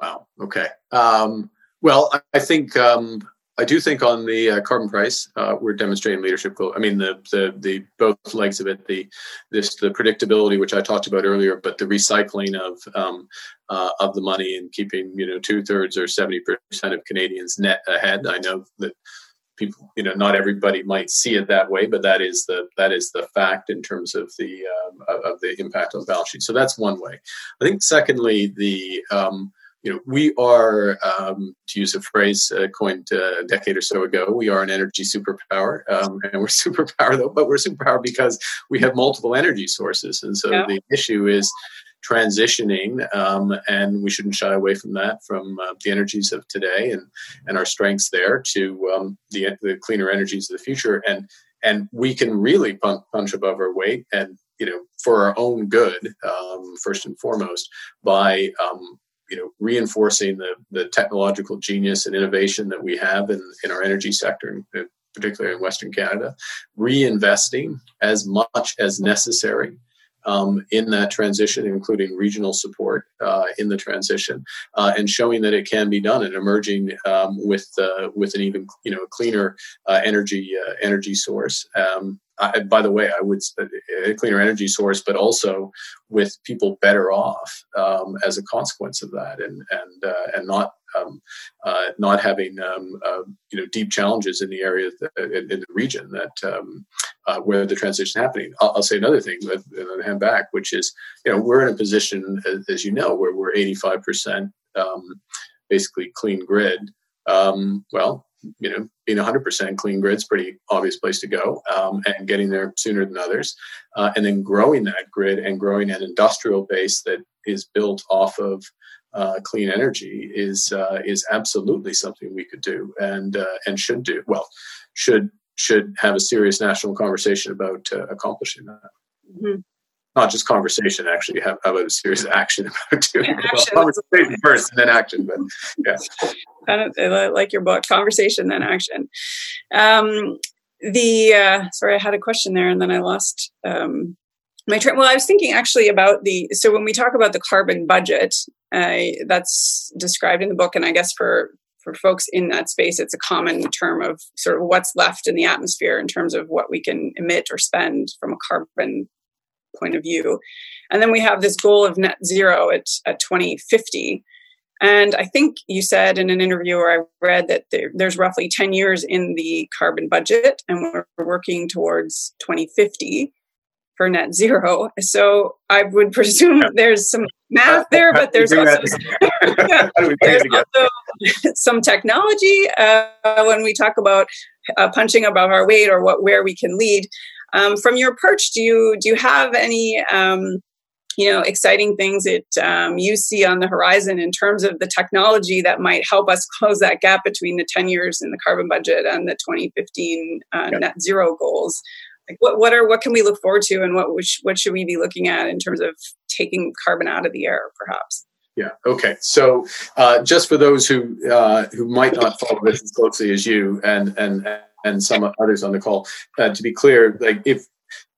Wow. Okay. Um, well, I, think um, I do think on the uh, carbon price, uh, we're demonstrating leadership. I mean, the, the the both legs of it, the this the predictability, which I talked about earlier, but the recycling of um, uh, of the money and keeping you know two thirds or seventy percent of Canadians net ahead. I know that people, you know, not everybody might see it that way, but that is the that is the fact in terms of the um, of the impact on the balance sheet. So that's one way. I think secondly, the um, you know, we are, um, to use a phrase uh, coined uh, a decade or so ago, we are an energy superpower, um, and we're superpower though, but we're superpower because we have multiple energy sources, and so yeah. the issue is transitioning, um, and we shouldn't shy away from that, from uh, the energies of today and and our strengths there to um, the the cleaner energies of the future, and and we can really punch, punch above our weight and you know for our own good um, first and foremost by um, you know reinforcing the the technological genius and innovation that we have in, in our energy sector particularly in western canada reinvesting as much as necessary um, in that transition, including regional support uh, in the transition, uh, and showing that it can be done and emerging um, with uh, with an even you know cleaner uh, energy uh, energy source. Um, I, by the way, I would a cleaner energy source, but also with people better off um, as a consequence of that, and and uh, and not um, uh, not having um, uh, you know deep challenges in the area that, in, in, the region that um, uh, where the transition is happening. I'll, I'll, say another thing, and then hand back, which is you know we're in a position, as, as you know, where we're eighty five percent um, basically clean grid. Um, well, you know, being 100% clean grid is pretty obvious place to go, um, and getting there sooner than others, uh, and then growing that grid and growing an industrial base that is built off of uh, clean energy is uh, is absolutely something we could do and uh, and should do. Well, should should have a serious national conversation about uh, accomplishing that. Mm-hmm. Not just conversation. Actually, have about a serious action about doing yeah, action. Well, conversation first, and then action. But yeah, of like your book, conversation then action. Um, the uh, sorry, I had a question there, and then I lost. Um, my train. Well, I was thinking actually about the. So when we talk about the carbon budget, uh, that's described in the book, and I guess for for folks in that space, it's a common term of sort of what's left in the atmosphere in terms of what we can emit or spend from a carbon point of view. And then we have this goal of net zero at, at 2050. And I think you said in an interview or I read that there, there's roughly 10 years in the carbon budget, and we're working towards 2050 for net zero. So I would presume there's some math there, but there's also, there's also some technology uh, when we talk about uh, punching above our weight or what where we can lead. Um, from your perch, do you do you have any um, you know exciting things that um, you see on the horizon in terms of the technology that might help us close that gap between the 10 years in the carbon budget and the 2015 uh, yep. net zero goals? Like what what are what can we look forward to, and what which, what should we be looking at in terms of taking carbon out of the air, perhaps? Yeah. Okay. So, uh, just for those who uh, who might not follow this as closely as you and and and some others on the call, uh, to be clear, like if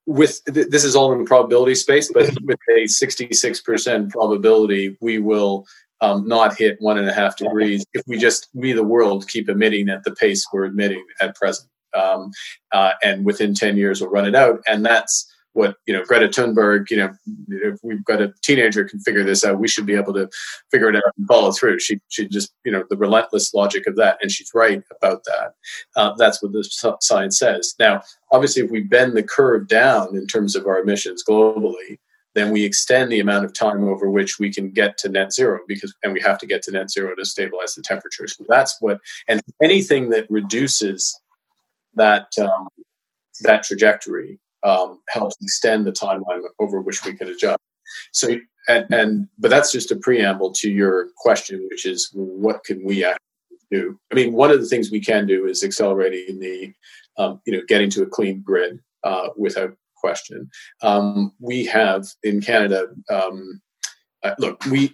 with this is all in probability space, but with a sixty-six percent probability, we will um, not hit one and a half degrees if we just we the world keep emitting at the pace we're emitting at present. Um, uh, and within ten years, we'll run it out, and that's what you know greta thunberg you know if we've got a teenager can figure this out we should be able to figure it out and follow through. She she just you know the relentless logic of that and she's right about that. Uh, that's what the science says. Now obviously if we bend the curve down in terms of our emissions globally then we extend the amount of time over which we can get to net zero because and we have to get to net zero to stabilize the temperature so that's what and anything that reduces that um, that trajectory um, helps extend the timeline over which we could adjust. So, and, and but that's just a preamble to your question, which is what can we actually do? I mean, one of the things we can do is accelerating the, um, you know, getting to a clean grid uh, without question. Um, we have in Canada. Um, uh, look, we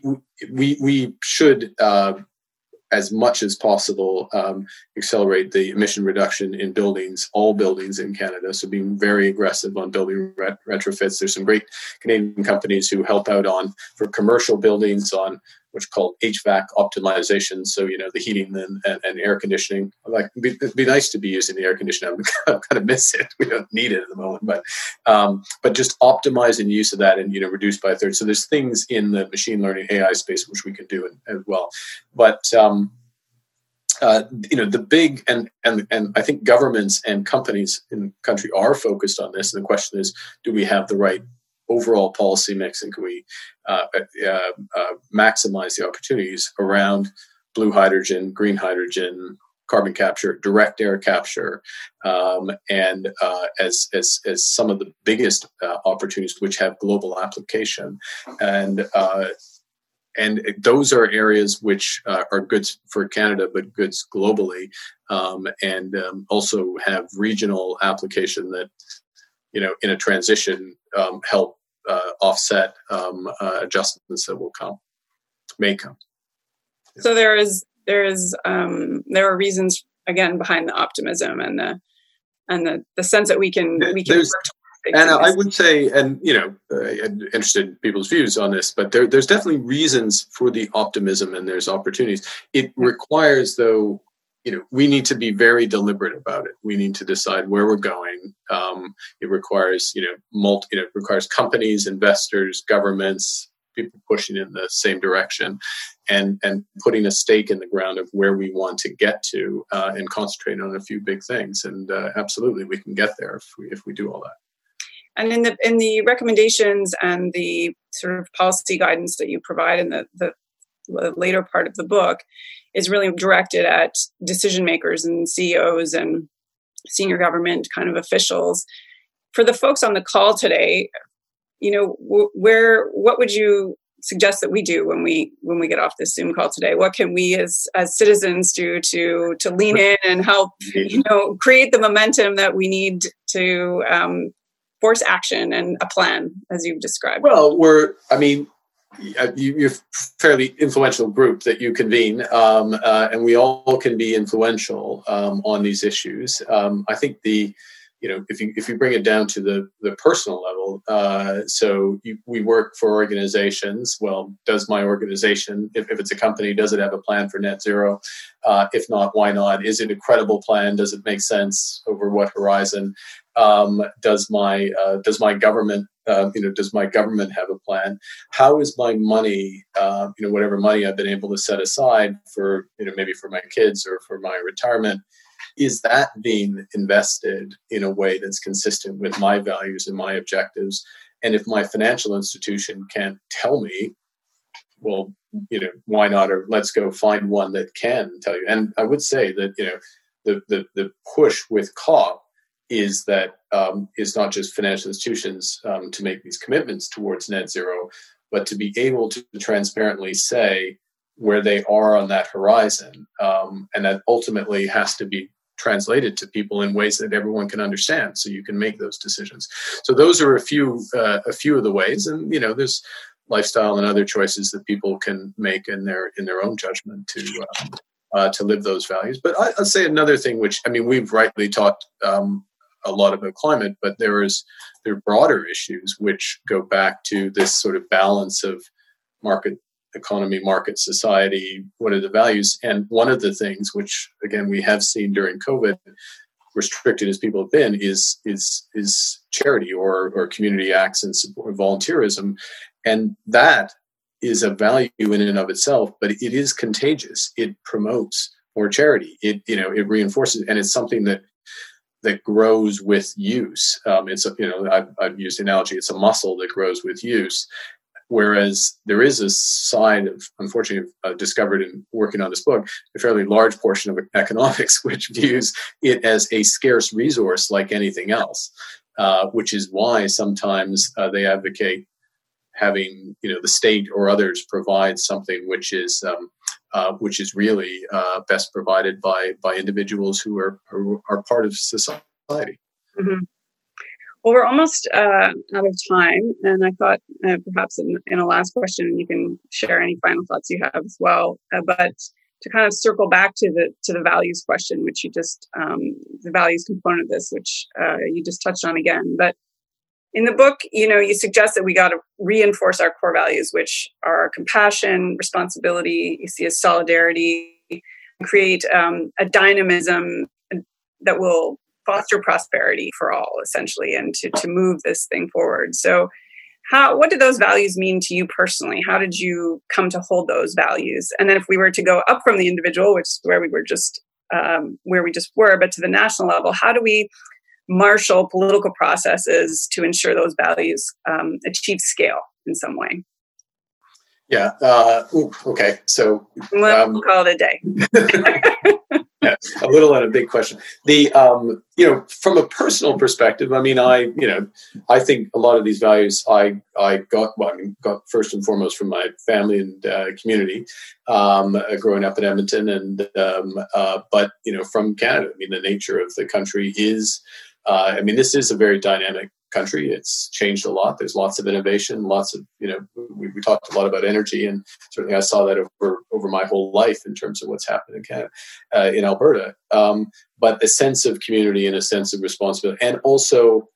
we we should uh, as much as possible um, accelerate the emission reduction in buildings, all buildings in Canada. So being very aggressive on building ret- retrofits. There's some great Canadian companies who help out on for commercial buildings on what's called HVAC optimization. So you know the heating and, and, and air conditioning. Like it'd be, it'd be, nice to be using the air conditioning. I kind of miss it. We don't need it at the moment, but um, but just optimizing use of that and you know reduce by a third. So there's things in the machine learning AI space which we can do as well. But um, uh, you know the big and and and I think governments and companies in the country are focused on this. And the question is, do we have the right overall policy mix, and can we uh, uh, uh, maximize the opportunities around blue hydrogen, green hydrogen, carbon capture, direct air capture, um, and uh, as, as, as some of the biggest uh, opportunities which have global application. And uh, and those are areas which uh, are good for Canada, but goods globally, um, and um, also have regional application that you know in a transition um, help uh, offset um, uh, adjustments that will come may come. So there is there is um, there are reasons again behind the optimism and the and the, the sense that we can we can. and I would say, and you know, uh, interested in people's views on this, but there, there's definitely reasons for the optimism, and there's opportunities. It requires, though, you know we need to be very deliberate about it. We need to decide where we're going. Um, it requires you know multi you know, it requires companies investors governments people pushing in the same direction and and putting a stake in the ground of where we want to get to uh, and concentrating on a few big things. And uh, absolutely we can get there if we if we do all that. And in the in the recommendations and the sort of policy guidance that you provide in the, the later part of the book is really directed at decision makers and CEOs and senior government kind of officials. For the folks on the call today, you know, where what would you suggest that we do when we when we get off this Zoom call today? What can we as as citizens do to to lean in and help you know create the momentum that we need to um, force action and a plan, as you've described? Well, we're, I mean, you're a fairly influential group that you convene, um, uh, and we all can be influential um, on these issues. Um, I think the you know, if you if you bring it down to the the personal level, uh, so you, we work for organizations. Well, does my organization, if, if it's a company, does it have a plan for net zero? Uh, if not, why not? Is it a credible plan? Does it make sense over what horizon? Um, does my uh, does my government uh, you know does my government have a plan how is my money uh, you know whatever money i've been able to set aside for you know maybe for my kids or for my retirement is that being invested in a way that's consistent with my values and my objectives? And if my financial institution can't tell me, well, you know, why not? Or let's go find one that can tell you. And I would say that, you know, the, the, the push with COP is that um, is not just financial institutions um, to make these commitments towards net zero, but to be able to transparently say where they are on that horizon. Um, and that ultimately has to be translated to people in ways that everyone can understand so you can make those decisions so those are a few uh, a few of the ways and you know there's lifestyle and other choices that people can make in their in their own judgment to uh, uh, to live those values but I, will say another thing which i mean we've rightly talked um, a lot about climate but there is there are broader issues which go back to this sort of balance of market economy, market, society, what are the values? And one of the things which, again, we have seen during COVID, restricted as people have been, is is is charity or or community acts and support, volunteerism, and that is a value in and of itself. But it is contagious. It promotes more charity. It you know it reinforces, and it's something that that grows with use. Um, it's a, you know I've, I've used the analogy. It's a muscle that grows with use, Whereas there is a side of, unfortunately, uh, discovered in working on this book, a fairly large portion of economics which views it as a scarce resource like anything else, uh, which is why sometimes uh, they advocate having you know the state or others provide something which is um, uh, which is really uh, best provided by by individuals who are who are part of society. Mm-hmm. Well, we're almost uh, out of time, and I thought uh, perhaps in, in, a last question you can share any final thoughts you have as well. Uh, but to kind of circle back to the to the values question, which you just um, the values component of this, which uh, you just touched on again. But in the book, you know, you suggest that we got to reinforce our core values, which are compassion, responsibility. You see as solidarity, create um, a dynamism that will foster prosperity for all essentially and to, to move this thing forward so how what did those values mean to you personally how did you come to hold those values and then if we were to go up from the individual which is where we were just um, where we just were but to the national level how do we marshal political processes to ensure those values um, achieve scale in some way yeah uh, ooh, okay so um, we'll call it a day yeah, a little and a big question. The um, you know, from a personal perspective, I mean, I you know, I think a lot of these values I I got well, I mean, got first and foremost from my family and uh, community, um, uh, growing up in Edmonton, and um, uh, but you know, from Canada. I mean, the nature of the country is. Uh, I mean, this is a very dynamic country. It's changed a lot. There's lots of innovation, lots of you know. We, we, talked a lot about energy, and certainly I saw that over over my whole life in terms of what's happened in Canada, uh, in Alberta. Um, but a sense of community and a sense of responsibility, and also.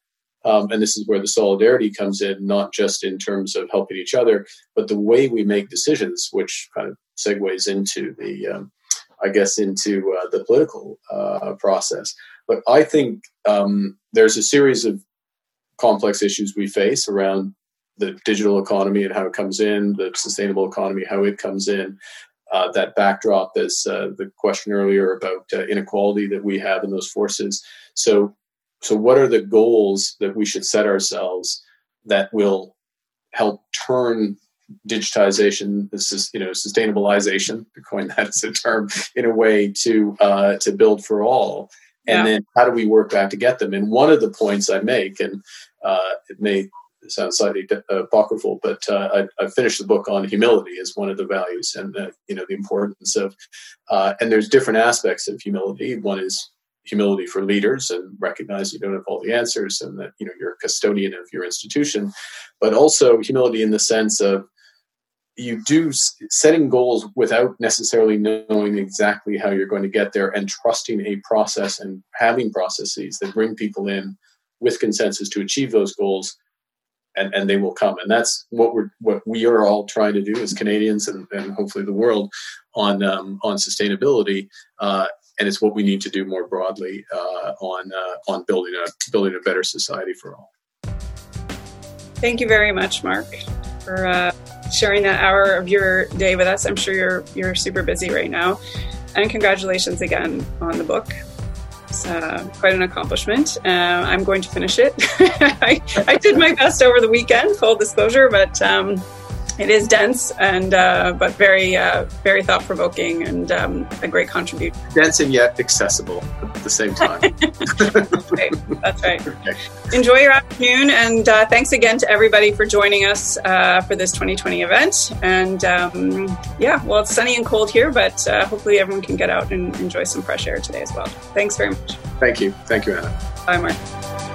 Um, and this is where the solidarity comes in, not just in terms of helping each other, but the way we make decisions, which kind of segues into the, um, I guess, into uh, the political uh, process. But I think um, there's a series of complex issues we face around the digital economy and how it comes in, the sustainable economy, how it comes in. Uh, that backdrop, as uh, the question earlier about uh, inequality that we have in those forces. So, so what are the goals that we should set ourselves that will help turn digitization, this is you know sustainabilization, to coin that as a term, in a way to uh, to build for all and yeah. then how do we work back to get them? And one of the points I make, and uh, it may sound slightly apocryphal, but uh, I, I, finished the book on humility as one of the values, and uh, you know the importance of. Uh, and there's different aspects of humility. One is humility for leaders and recognize you don't have all the answers and that you know you're a custodian of your institution but also humility in the sense of you do setting goals without necessarily knowing exactly how you're going to get there and trusting a process and having processes that bring people in with consensus to achieve those goals and, and they will come. And that's what we're what we are all trying to do as canadians and, and hopefully the world on um, on sustainability uh, and it's what we need to do more broadly uh, on uh, on building a building a better society for all. Thank you very much mark for uh, sharing that hour of your day with us. I'm sure you're you're super busy right now, and congratulations again on the book. It's uh, quite an accomplishment. Uh, I'm going to finish it. I, I, did my best over the weekend, full disclosure, but um, it is dense and uh, but very uh, very thought provoking and um, a great contribution. Dense and yet accessible at the same time. That's right. That's right. Okay. Enjoy your afternoon and uh, thanks again to everybody for joining us uh, for this 2020 event. And um, yeah, well, it's sunny and cold here, but uh, hopefully everyone can get out and enjoy some fresh air today as well. Thanks very much. Thank you. Thank you, Anna. Bye, Mark.